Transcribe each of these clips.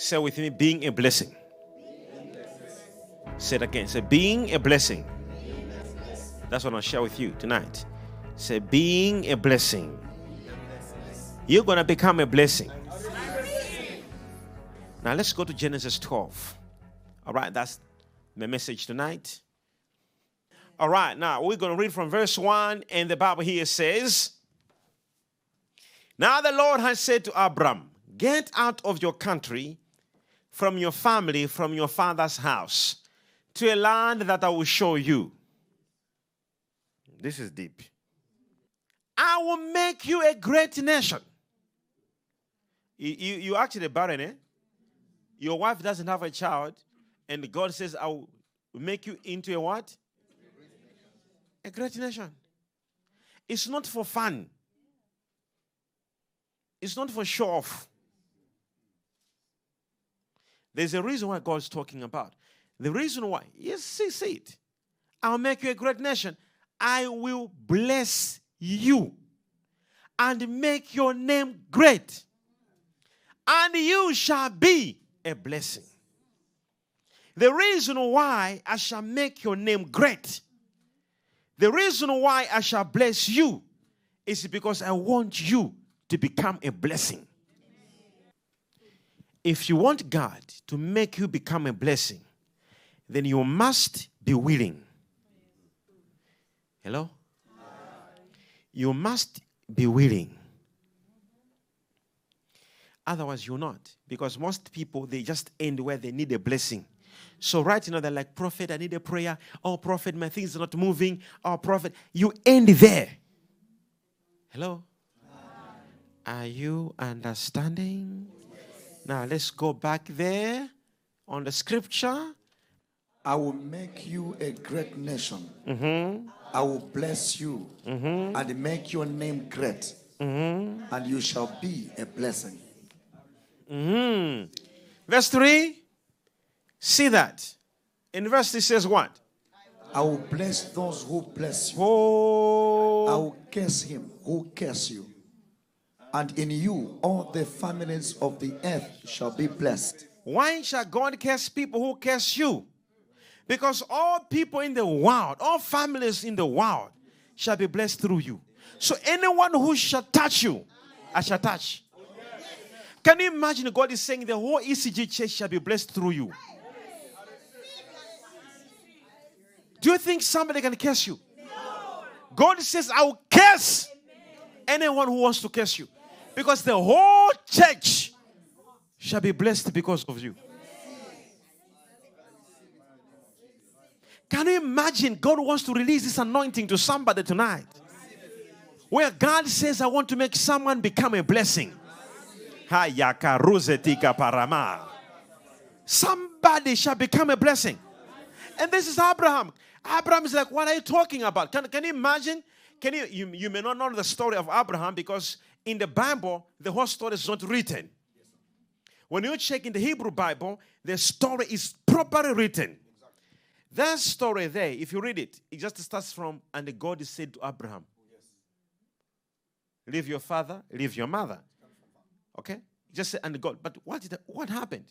Say with me, being a blessing. Say it again. Say, being a blessing. That's what I'll share with you tonight. Say, being a blessing. You're going to become a blessing. Now let's go to Genesis 12. All right, that's my message tonight. All right, now we're going to read from verse 1, and the Bible here says, Now the Lord has said to Abram, Get out of your country, from your family, from your father's house, to a land that I will show you. This is deep. I will make you a great nation. You, you, you actually barren, eh? Your wife doesn't have a child, and God says, I will make you into a what? A great nation. It's not for fun. It's not for show off. There's a reason why God's talking about. The reason why, yes, see, see it. I'll make you a great nation. I will bless you and make your name great. And you shall be a blessing. The reason why I shall make your name great, the reason why I shall bless you, is because I want you to become a blessing. If you want God to make you become a blessing, then you must be willing. Hello? You must be willing. Otherwise, you're not. Because most people, they just end where they need a blessing. So, right now, they're like, Prophet, I need a prayer. Oh, Prophet, my things are not moving. Oh, Prophet, you end there. Hello? Are you understanding? Now, let's go back there on the scripture. I will make you a great nation. Mm-hmm. I will bless you mm-hmm. and make your name great. Mm-hmm. And you shall be a blessing. Verse 3. See that. In verse 3 says what? I will bless those who bless you. Oh. I Oh, will curse him who curse you. And in you all the families of the earth shall be blessed. why shall God curse people who curse you? Because all people in the world, all families in the world shall be blessed through you. So anyone who shall touch you, I shall touch. Can you imagine God is saying the whole ECG church shall be blessed through you? Do you think somebody can curse you? God says, I will curse anyone who wants to curse you. Because the whole church shall be blessed because of you. Can you imagine God wants to release this anointing to somebody tonight? Where God says, I want to make someone become a blessing. Somebody shall become a blessing. And this is Abraham. Abraham is like, what are you talking about? Can, can you imagine? Can you, you, you may not know the story of Abraham because in the Bible, the whole story is not written. When you check in the Hebrew Bible, the story is properly written. That story there, if you read it, it just starts from, and God said to Abraham, Leave your father, leave your mother. Okay? Just say, and God. But what did what happened?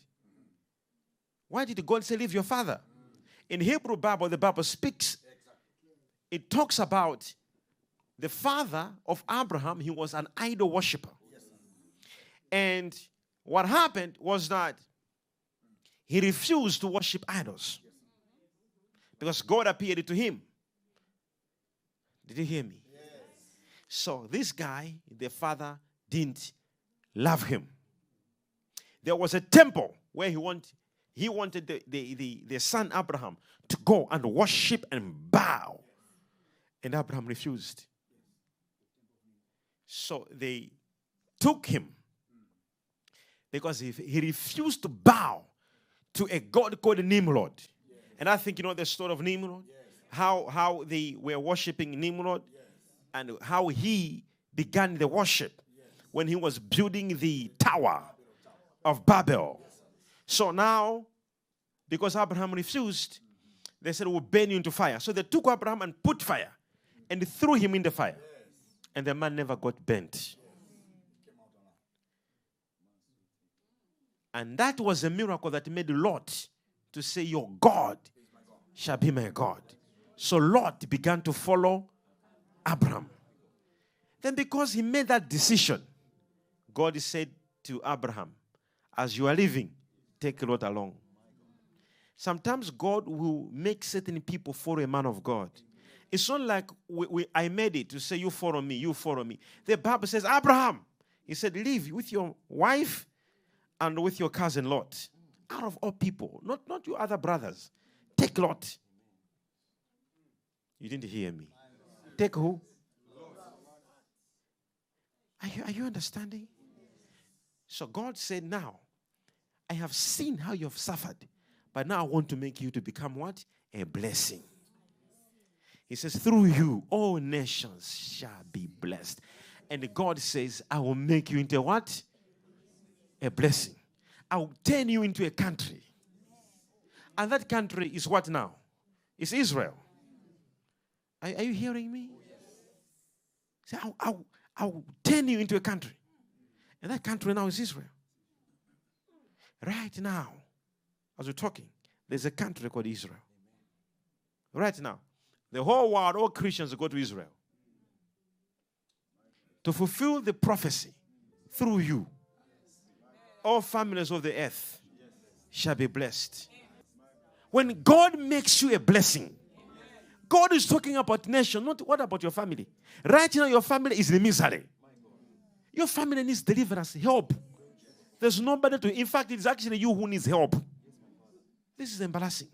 Why did God say, Leave your father? In Hebrew Bible, the Bible speaks, it talks about the father of Abraham, he was an idol worshiper. And what happened was that he refused to worship idols because God appeared to him. Did you hear me? So this guy, the father, didn't love him. There was a temple where he wanted he wanted the, the, the, the son Abraham to go and worship and bow. And Abraham refused. So they took him because he, he refused to bow to a god called Nimrod. And I think you know the story of Nimrod, how how they were worshiping Nimrod, and how he began the worship when he was building the tower of Babel. So now, because Abraham refused, they said, We'll burn you into fire. So they took Abraham and put fire and threw him in the fire. And the man never got burnt. And that was a miracle that made Lot to say, Your God shall be my God. So Lot began to follow Abraham. Then, because he made that decision, God said to Abraham, As you are leaving, take Lot along. Sometimes God will make certain people follow a man of God. It's not like we, we, I made it to say, You follow me, you follow me. The Bible says, Abraham, he said, Leave with your wife and with your cousin Lot. Out of all people, not, not your other brothers. Take Lot. You didn't hear me. Take who? Are you, are you understanding? So God said, Now, I have seen how you have suffered, but now I want to make you to become what? A blessing. He says, Through you, all nations shall be blessed. And God says, I will make you into what? A blessing. I will turn you into a country. And that country is what now? It's Israel. Are, are you hearing me? Say, I'll, I'll, I'll turn you into a country. And that country now is Israel. Right now, as we're talking, there's a country called Israel. Right now, the whole world, all Christians go to Israel to fulfill the prophecy through you. All families of the earth shall be blessed. When God makes you a blessing, God is talking about nation, not what about your family. Right now, your family is in misery. Your family needs deliverance, help. There's nobody to, in fact, it's actually you who needs help. This is embarrassing.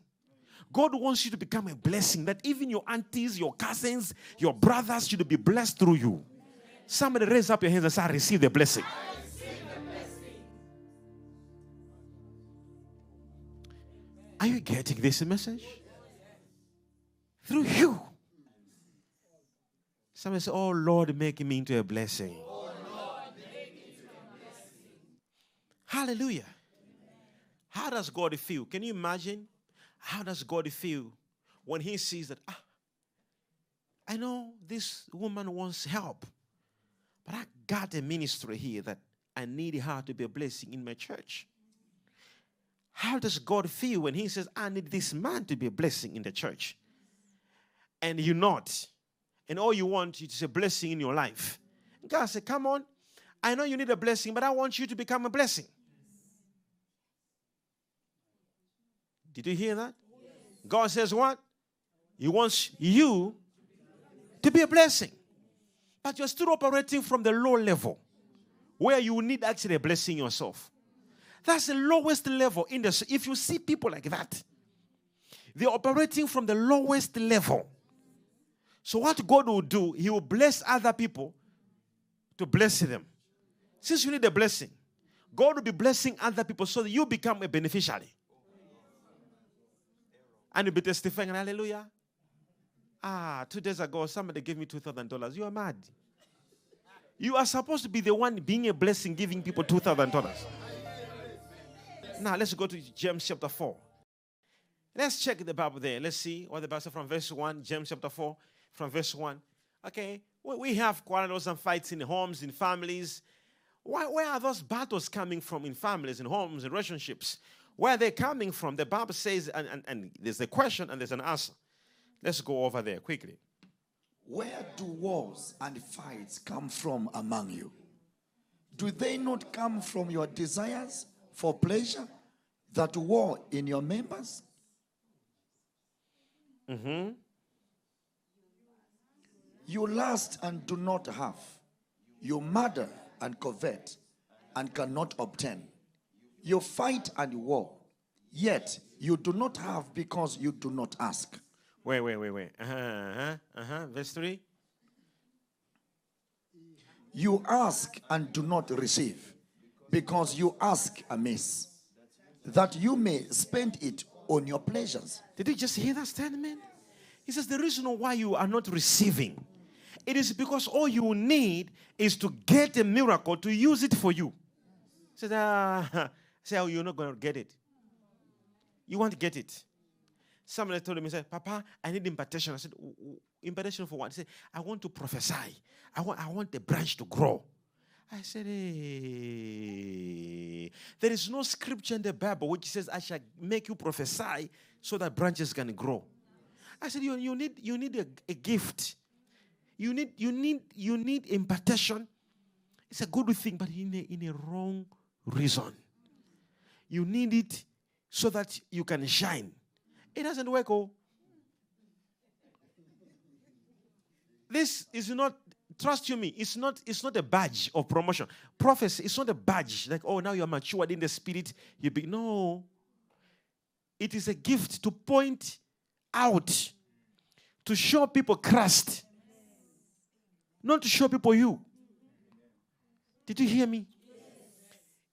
God wants you to become a blessing that even your aunties, your cousins, your brothers should be blessed through you. Somebody raise up your hands and say, I receive the blessing. Are you getting this message? Through you. Somebody say, Oh Lord, make me into a blessing. Hallelujah. How does God feel? Can you imagine? How does God feel when He sees that, ah, I know this woman wants help, but I got a ministry here that I need her to be a blessing in my church. How does God feel when He says, I need this man to be a blessing in the church? And you're not. And all you want is a blessing in your life. God said, Come on. I know you need a blessing, but I want you to become a blessing. Did you hear that? God says what? He wants you to be a blessing. But you're still operating from the low level where you need actually a blessing yourself. That's the lowest level in the if you see people like that, they're operating from the lowest level. So what God will do, He will bless other people to bless them. Since you need a blessing, God will be blessing other people so that you become a beneficiary. And you'll be testifying, hallelujah. Ah, two days ago, somebody gave me $2,000. You are mad. You are supposed to be the one being a blessing, giving people $2,000. Now, let's go to James chapter 4. Let's check the Bible there. Let's see what the Bible says from verse 1, James chapter 4, from verse 1. Okay, we have quarrels and fights in homes, in families. Why, where are those battles coming from in families, in homes, in relationships? Where are they coming from? The Bible says, and, and, and there's a question and there's an answer. Let's go over there quickly. Where do wars and fights come from among you? Do they not come from your desires for pleasure that war in your members? Mm-hmm. You lust and do not have. You murder and covet and cannot obtain. You fight and you war, yet you do not have because you do not ask. Wait, wait, wait, wait. Uh-huh, uh-huh, uh-huh. Verse 3. You ask and do not receive because you ask amiss, that you may spend it on your pleasures. Did you just hear that statement? He says the reason why you are not receiving it is because all you need is to get a miracle to use it for you. He said, ah, say, oh, you're not going to get it. You want to get it. Somebody told me, said, Papa, I need impartation. I said, impartation for what? He said, I want to prophesy. I want, I want the branch to grow. I said, Hey, there is no scripture in the Bible which says, I shall make you prophesy so that branches can grow. I said, You, you need, you need a, a gift. You need, you need, you need impartation. It's a good thing, but in a, in a wrong reason. You need it so that you can shine. It doesn't work, oh. This is not trust you me, it's not it's not a badge of promotion. Prophecy, it's not a badge like, oh, now you're matured in the spirit. You be no. It is a gift to point out, to show people Christ, not to show people you. Did you hear me?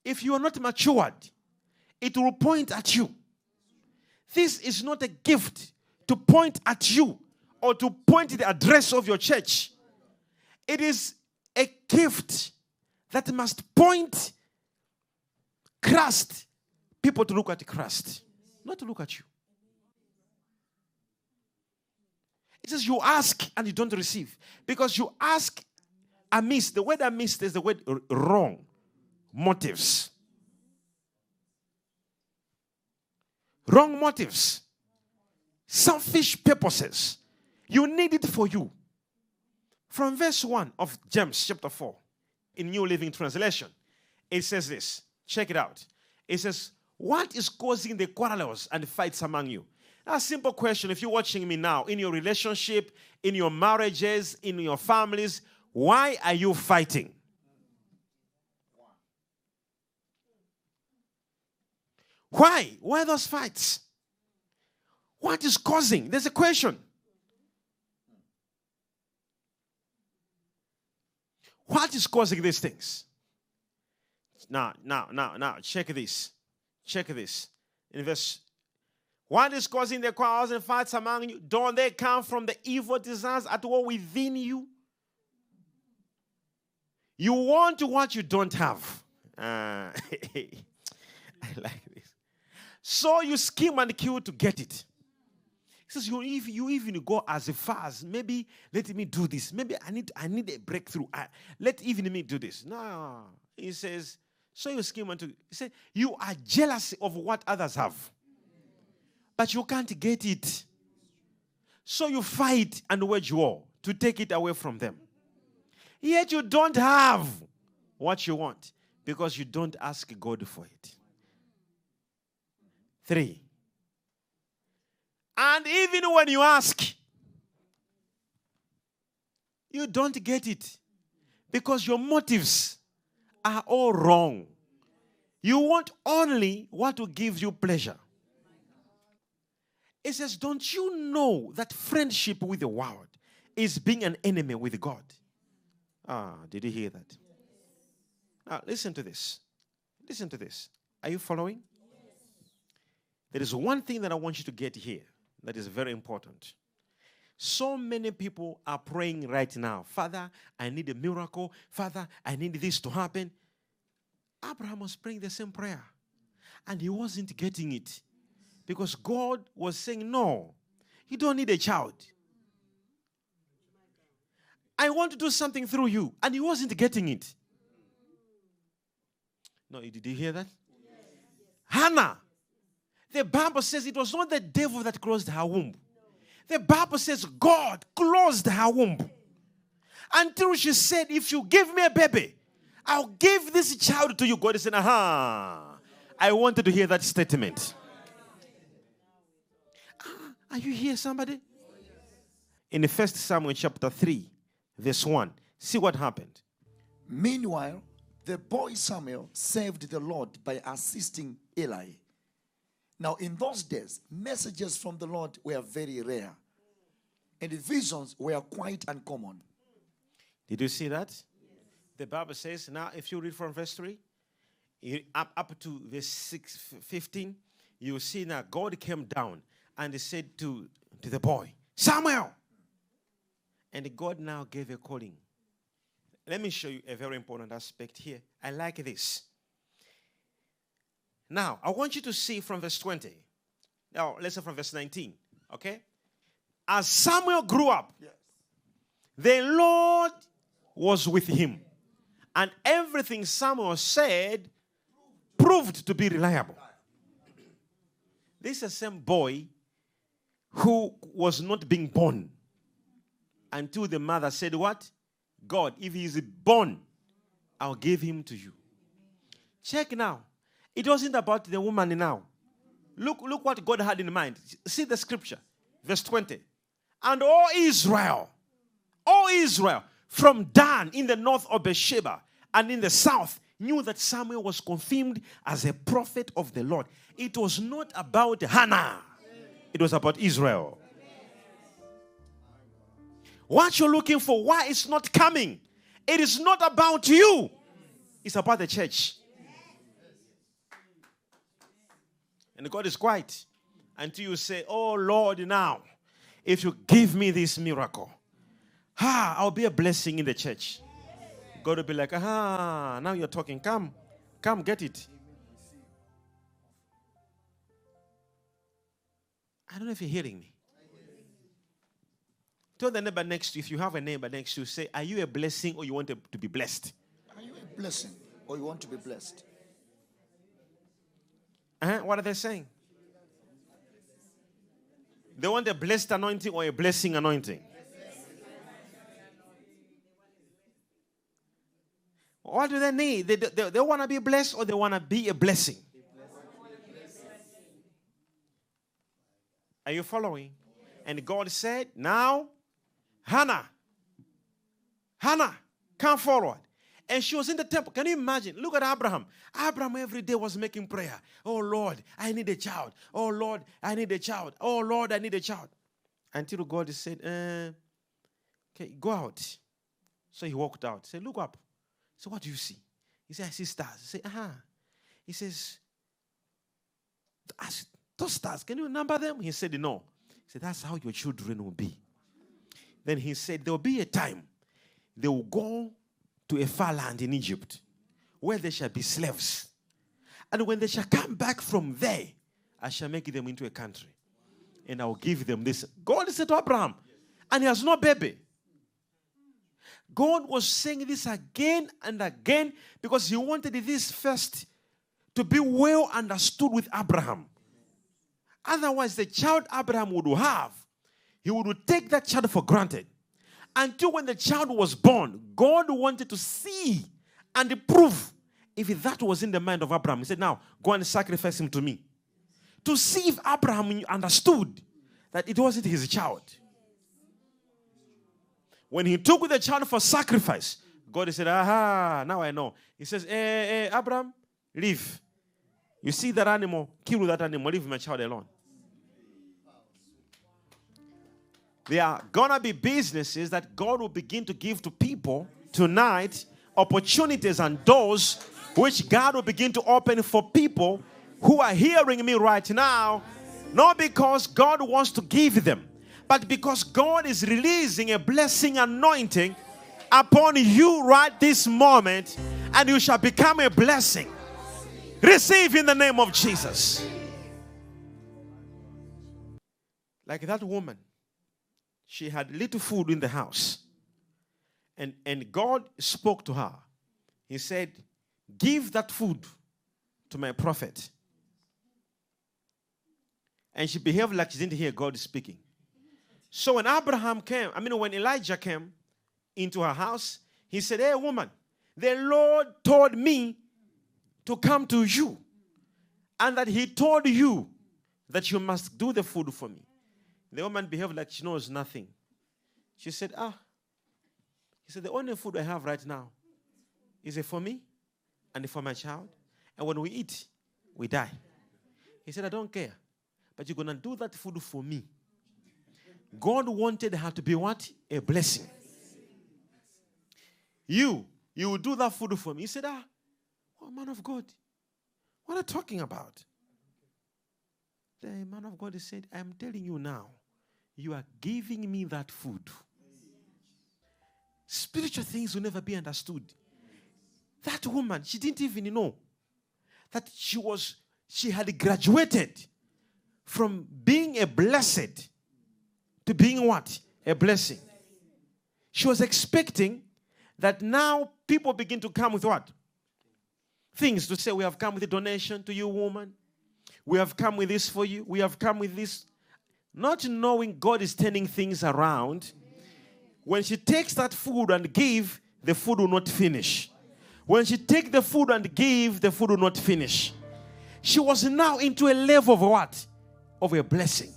If you are not matured, it will point at you. This is not a gift to point at you or to point the address of your church. It is a gift that must point Christ, people to look at Christ, not to look at you. It says you ask and you don't receive because you ask amiss. The word amiss is the word wrong, motives. Wrong motives, selfish purposes. You need it for you. From verse 1 of James chapter 4 in New Living Translation, it says this. Check it out. It says, What is causing the quarrels and fights among you? A simple question. If you're watching me now, in your relationship, in your marriages, in your families, why are you fighting? Why? Why those fights? What is causing? There's a question. What is causing these things? Now, now, now, now, check this. Check this. In verse, what is causing the quarrels and fights among you? Don't they come from the evil desires at war within you? You want what you don't have. Uh, I like. So you scheme and kill to get it He says you, if you even go as far as maybe let me do this. Maybe I need I need a breakthrough. I, let even me do this. No, he says. So you scheme and to. He you are jealous of what others have, but you can't get it. So you fight and wage war to take it away from them. Yet you don't have what you want because you don't ask God for it. Three, and even when you ask, you don't get it because your motives are all wrong. You want only what will give you pleasure. It says, Don't you know that friendship with the world is being an enemy with God? Ah, did you hear that? Now, listen to this. Listen to this. Are you following? There is one thing that I want you to get here. That is very important. So many people are praying right now Father, I need a miracle. Father, I need this to happen. Abraham was praying the same prayer and he wasn't getting it because God was saying, No, you don't need a child. I want to do something through you. And he wasn't getting it. No, did you hear that? Yes. Hannah the Bible says it was not the devil that closed her womb. The Bible says God closed her womb. Until she said, If you give me a baby, I'll give this child to you. God said, Aha. I wanted to hear that statement. Ah, are you here, somebody? In first Samuel chapter 3, verse 1, see what happened. Meanwhile, the boy Samuel served the Lord by assisting Eli. Now, in those days, messages from the Lord were very rare, and the visions were quite uncommon. Did you see that? The Bible says, now, if you read from verse 3, up, up to verse 6, 15, you see now God came down and he said to, to the boy, Samuel. And God now gave a calling. Let me show you a very important aspect here. I like this. Now, I want you to see from verse 20. Now, let's say from verse 19. Okay? As Samuel grew up, yes. the Lord was with him And everything Samuel said proved to be reliable. This is the same boy who was not being born until the mother said, What? God, if he is born, I'll give him to you. Check now. It wasn't about the woman now. Look, look what God had in mind. See the scripture, verse 20. And all Israel, all Israel, from Dan in the north of Beersheba and in the south, knew that Samuel was confirmed as a prophet of the Lord. It was not about Hannah, it was about Israel. What you're looking for, why it's not coming? It is not about you, it's about the church. And God is quiet until you say, Oh Lord, now, if you give me this miracle, ah, I'll be a blessing in the church. God will be like, ah, now you're talking. Come, come, get it. I don't know if you're hearing me. Tell the neighbor next to you, if you have a neighbor next to you, say, Are you a blessing or you want to be blessed? Are you a blessing or you want to be blessed? Uh-huh. What are they saying? They want a blessed anointing or a blessing anointing? What do they need? They, they, they want to be blessed or they want to be a blessing? Are you following? And God said, Now, Hannah, Hannah, come forward. And she was in the temple. Can you imagine? Look at Abraham. Abraham every day was making prayer. Oh Lord, I need a child. Oh Lord, I need a child. Oh Lord, I need a child. Until God said, uh, Okay, go out. So he walked out. Say, Look up. So what do you see? He said, I see stars. He said. Uh-huh. He says, those stars, can you number them? He said, no. He said, that's how your children will be. Then he said, there will be a time they will go to a far land in Egypt where they shall be slaves. And when they shall come back from there, I shall make them into a country. And I will give them this. God said to Abraham, and he has no baby. God was saying this again and again because he wanted this first to be well understood with Abraham. Otherwise, the child Abraham would have, he would take that child for granted. Until when the child was born, God wanted to see and prove if that was in the mind of Abraham. He said, Now go and sacrifice him to me. To see if Abraham understood that it wasn't his child. When he took the child for sacrifice, God said, Aha, now I know. He says, Hey, hey, Abraham, leave. You see that animal, kill that animal, leave my child alone. There are gonna be businesses that God will begin to give to people tonight, opportunities and doors which God will begin to open for people who are hearing me right now, not because God wants to give them, but because God is releasing a blessing anointing upon you right this moment, and you shall become a blessing. Receive in the name of Jesus. Like that woman, she had little food in the house. And, and God spoke to her. He said, Give that food to my prophet. And she behaved like she didn't hear God speaking. So when Abraham came, I mean, when Elijah came into her house, he said, Hey, woman, the Lord told me to come to you, and that he told you that you must do the food for me. The woman behaved like she knows nothing. She said, Ah, he said, The only food I have right now is it for me and for my child. And when we eat, we die. He said, I don't care. But you're going to do that food for me God wanted her to be what? A blessing. You, you will do that food for me. He said, Ah, oh, man of God, what are you talking about? The man of God said, I'm telling you now, you are giving me that food. Spiritual things will never be understood. That woman, she didn't even know that she was, she had graduated from being a blessed to being what? A blessing. She was expecting that now people begin to come with what? Things to say, We have come with a donation to you, woman. We have come with this for you. We have come with this. Not knowing God is turning things around. When she takes that food and give, the food will not finish. When she take the food and give, the food will not finish. She was now into a level of what? Of a blessing.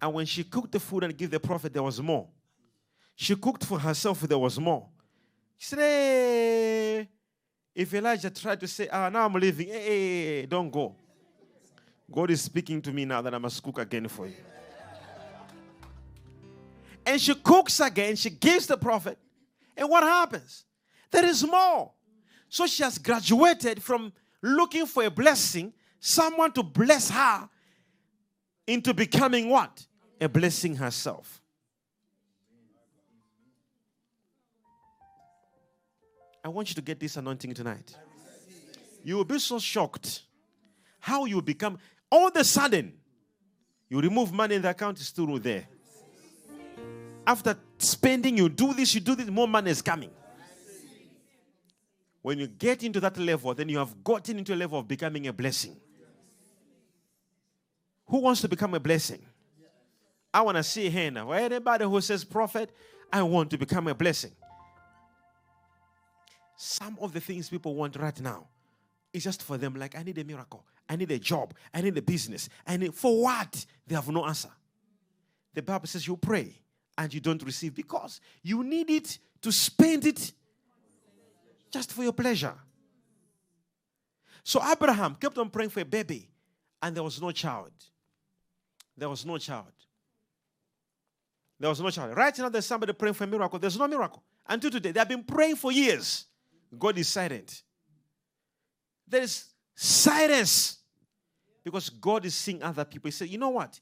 And when she cooked the food and gave the prophet, there was more. She cooked for herself, there was more. She said, Hey, if Elijah tried to say, Ah, now I'm leaving, hey, hey, hey, don't go. God is speaking to me now that I must cook again for you. And she cooks again, she gives the prophet. And what happens? There is more. So she has graduated from looking for a blessing, someone to bless her, into becoming what? A blessing herself. I want you to get this anointing tonight. You will be so shocked how you become all of a sudden you remove money in the account is still there. After spending, you do this, you do this, more money is coming. When you get into that level, then you have gotten into a level of becoming a blessing. Who wants to become a blessing? I want to see here now. Anybody who says, Prophet, I want to become a blessing. Some of the things people want right now is just for them, like, I need a miracle, I need a job, I need a business. I need for what? They have no answer. The Bible says you pray and you don't receive because you need it to spend it just for your pleasure. So Abraham kept on praying for a baby, and there was no child. There was no child. There was no child. Right now, there's somebody praying for a miracle. There's no miracle. Until today, they have been praying for years. God is silent. There is silence because God is seeing other people. He said, You know what?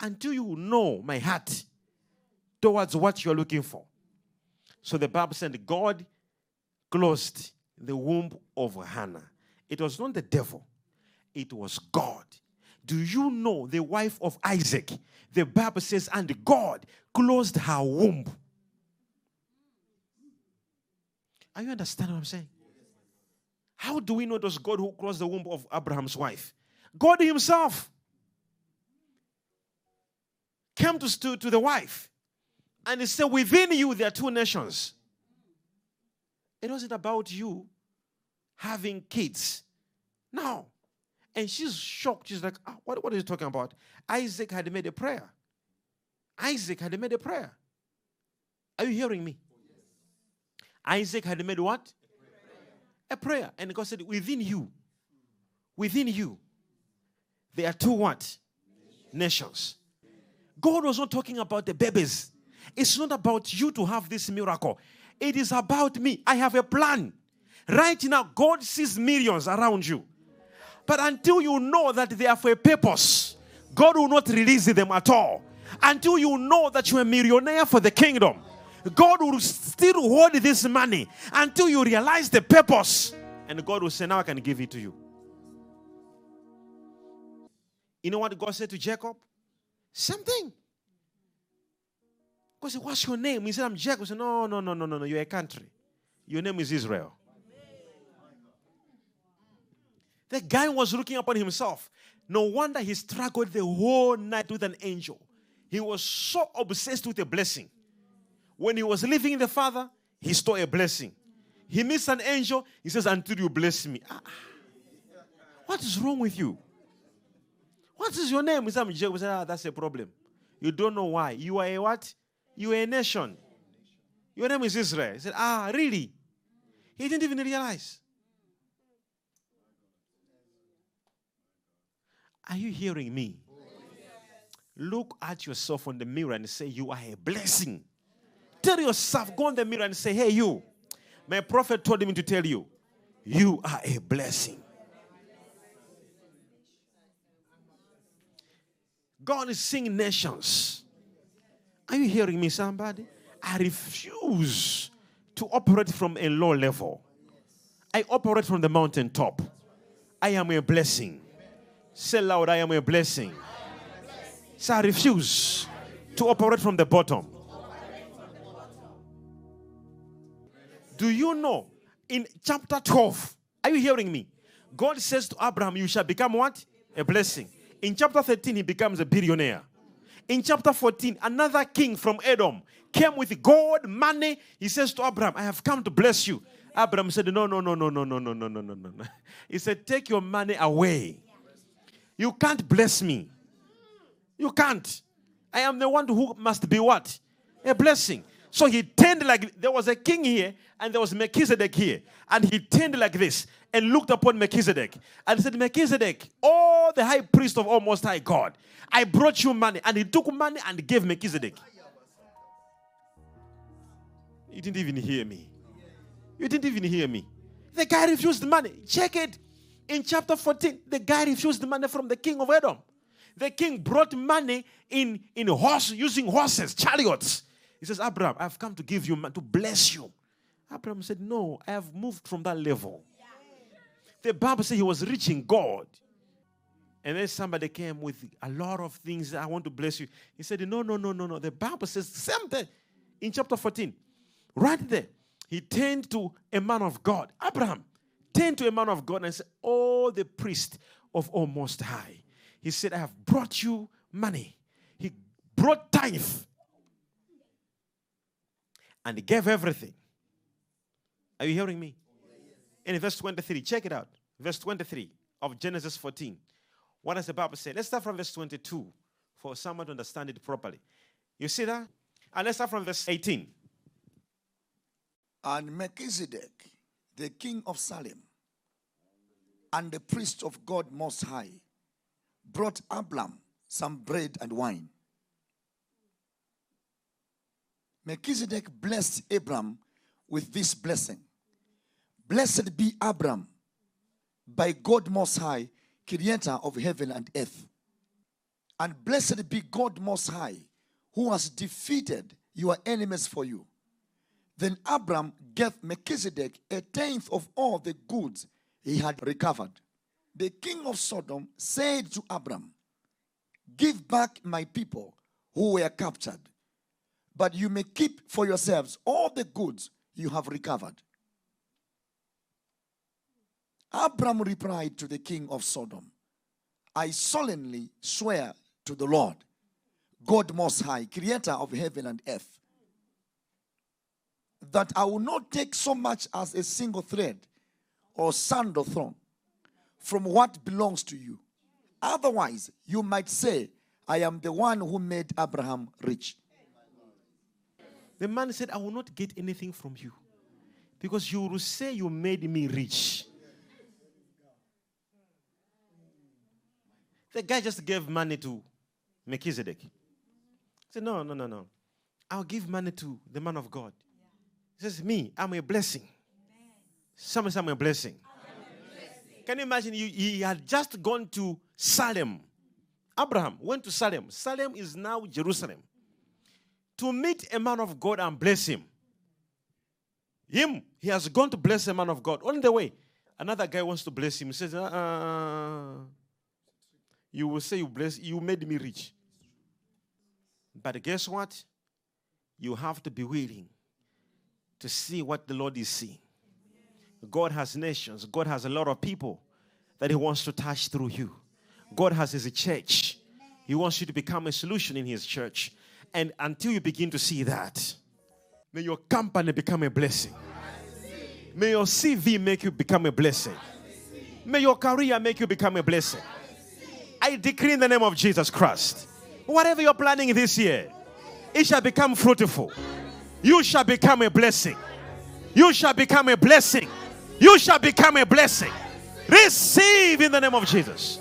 Until you know my heart towards what you're looking for. So the Bible said, God closed the womb of Hannah. It was not the devil, it was God. Do you know the wife of Isaac? The Bible says, and God closed her womb. Are you understanding what I'm saying? How do we know it was God who closed the womb of Abraham's wife? God Himself came to, to, to the wife and He said, Within you there are two nations. It wasn't about you having kids. No. And she's shocked. She's like, oh, what, what are you talking about? Isaac had made a prayer. Isaac had made a prayer. Are you hearing me? Isaac had made what? A prayer. And God said, within you, within you, there are two what? Nations. God was not talking about the babies. It's not about you to have this miracle. It is about me. I have a plan. Right now, God sees millions around you. But until you know that they are for a purpose, God will not release them at all. Until you know that you're a millionaire for the kingdom, God will still hold this money until you realize the purpose. And God will say, Now I can give it to you. You know what God said to Jacob? Same thing. God said, What's your name? He said, I'm Jacob. He said, No, no, no, no, no, no. You're a country. Your name is Israel. The guy was looking upon himself. No wonder he struggled the whole night with an angel. He was so obsessed with a blessing. When he was leaving the Father, he stole a blessing. He meets an angel. He says, Until you bless me. Ah, what is wrong with you? What is your name? Said, Jacob. Said, ah, That's a problem. You don't know why. You are a what? You are a nation. Your name is Israel. He said, Ah, really? He didn't even realize. Are you hearing me? Look at yourself on the mirror and say, You are a blessing. Tell yourself, go in the mirror and say, Hey, you. My prophet told me to tell you, You are a blessing. God is seeing nations. Are you hearing me, somebody? I refuse to operate from a low level. I operate from the mountaintop. I am a blessing. Say loud, I am a blessing. So I refuse to operate from the bottom. Do you know in chapter 12? Are you hearing me? God says to Abraham, You shall become what? A blessing. In chapter 13, he becomes a billionaire. In chapter 14, another king from Edom came with gold, money. He says to Abraham, I have come to bless you. Abraham said, No, no, no, no, no, no, no, no, no, no, no. He said, Take your money away. You can't bless me. You can't. I am the one who must be what? A blessing. So he turned like there was a king here and there was Melchizedek here. And he turned like this and looked upon Melchizedek and said, Melchizedek, oh, the high priest of Almost High God, I brought you money. And he took money and gave Melchizedek. You didn't even hear me. You didn't even hear me. The guy refused money. Check it. In chapter 14, the guy refused money from the king of Edom. The king brought money in, in horse, using horses, chariots. He says, Abraham, I've come to give you, to bless you. Abraham said, No, I have moved from that level. The Bible says he was reaching God. And then somebody came with a lot of things. I want to bless you. He said, No, no, no, no, no. The Bible says something in chapter 14. Right there. He turned to a man of God. Abraham turned to a man of God and said, Oh, the priest of Almost High. He said, I have brought you money. He brought tithe. And he gave everything. Are you hearing me? In verse 23, check it out. Verse 23 of Genesis 14. What does the Bible say? Let's start from verse 22 for someone to understand it properly. You see that? And let's start from verse 18. And Melchizedek, the king of Salem, and the priest of God Most High, brought Abram some bread and wine. Melchizedek blessed Abram with this blessing Blessed be Abram by God Most High, creator of heaven and earth. And blessed be God Most High, who has defeated your enemies for you. Then Abram gave Melchizedek a tenth of all the goods he had recovered. The king of Sodom said to Abram, Give back my people who were captured, but you may keep for yourselves all the goods you have recovered. Abram replied to the king of Sodom, I solemnly swear to the Lord, God Most High, creator of heaven and earth, that I will not take so much as a single thread or sandal thorn from what belongs to you. Otherwise, you might say, I am the one who made Abraham rich. The man said, I will not get anything from you because you will say you made me rich. The guy just gave money to Melchizedek. He said, No, no, no, no. I'll give money to the man of God. He says, Me, I'm a blessing. Someone I'm a blessing. Can you imagine? You, he had just gone to Salem. Abraham went to Salem. Salem is now Jerusalem. To meet a man of God and bless him. Him, he has gone to bless a man of God. On the way, another guy wants to bless him. He says, uh, you will say you bless you made me rich. But guess what? You have to be willing to see what the Lord is seeing. God has nations, God has a lot of people that He wants to touch through you. God has His church. He wants you to become a solution in His church. And until you begin to see that, may your company become a blessing. May your CV make you become a blessing. May your career make you become a blessing. I decree in the name of Jesus Christ, whatever you're planning this year, it shall become fruitful. You shall become a blessing. You shall become a blessing. You shall become a blessing. Receive in the name of Jesus.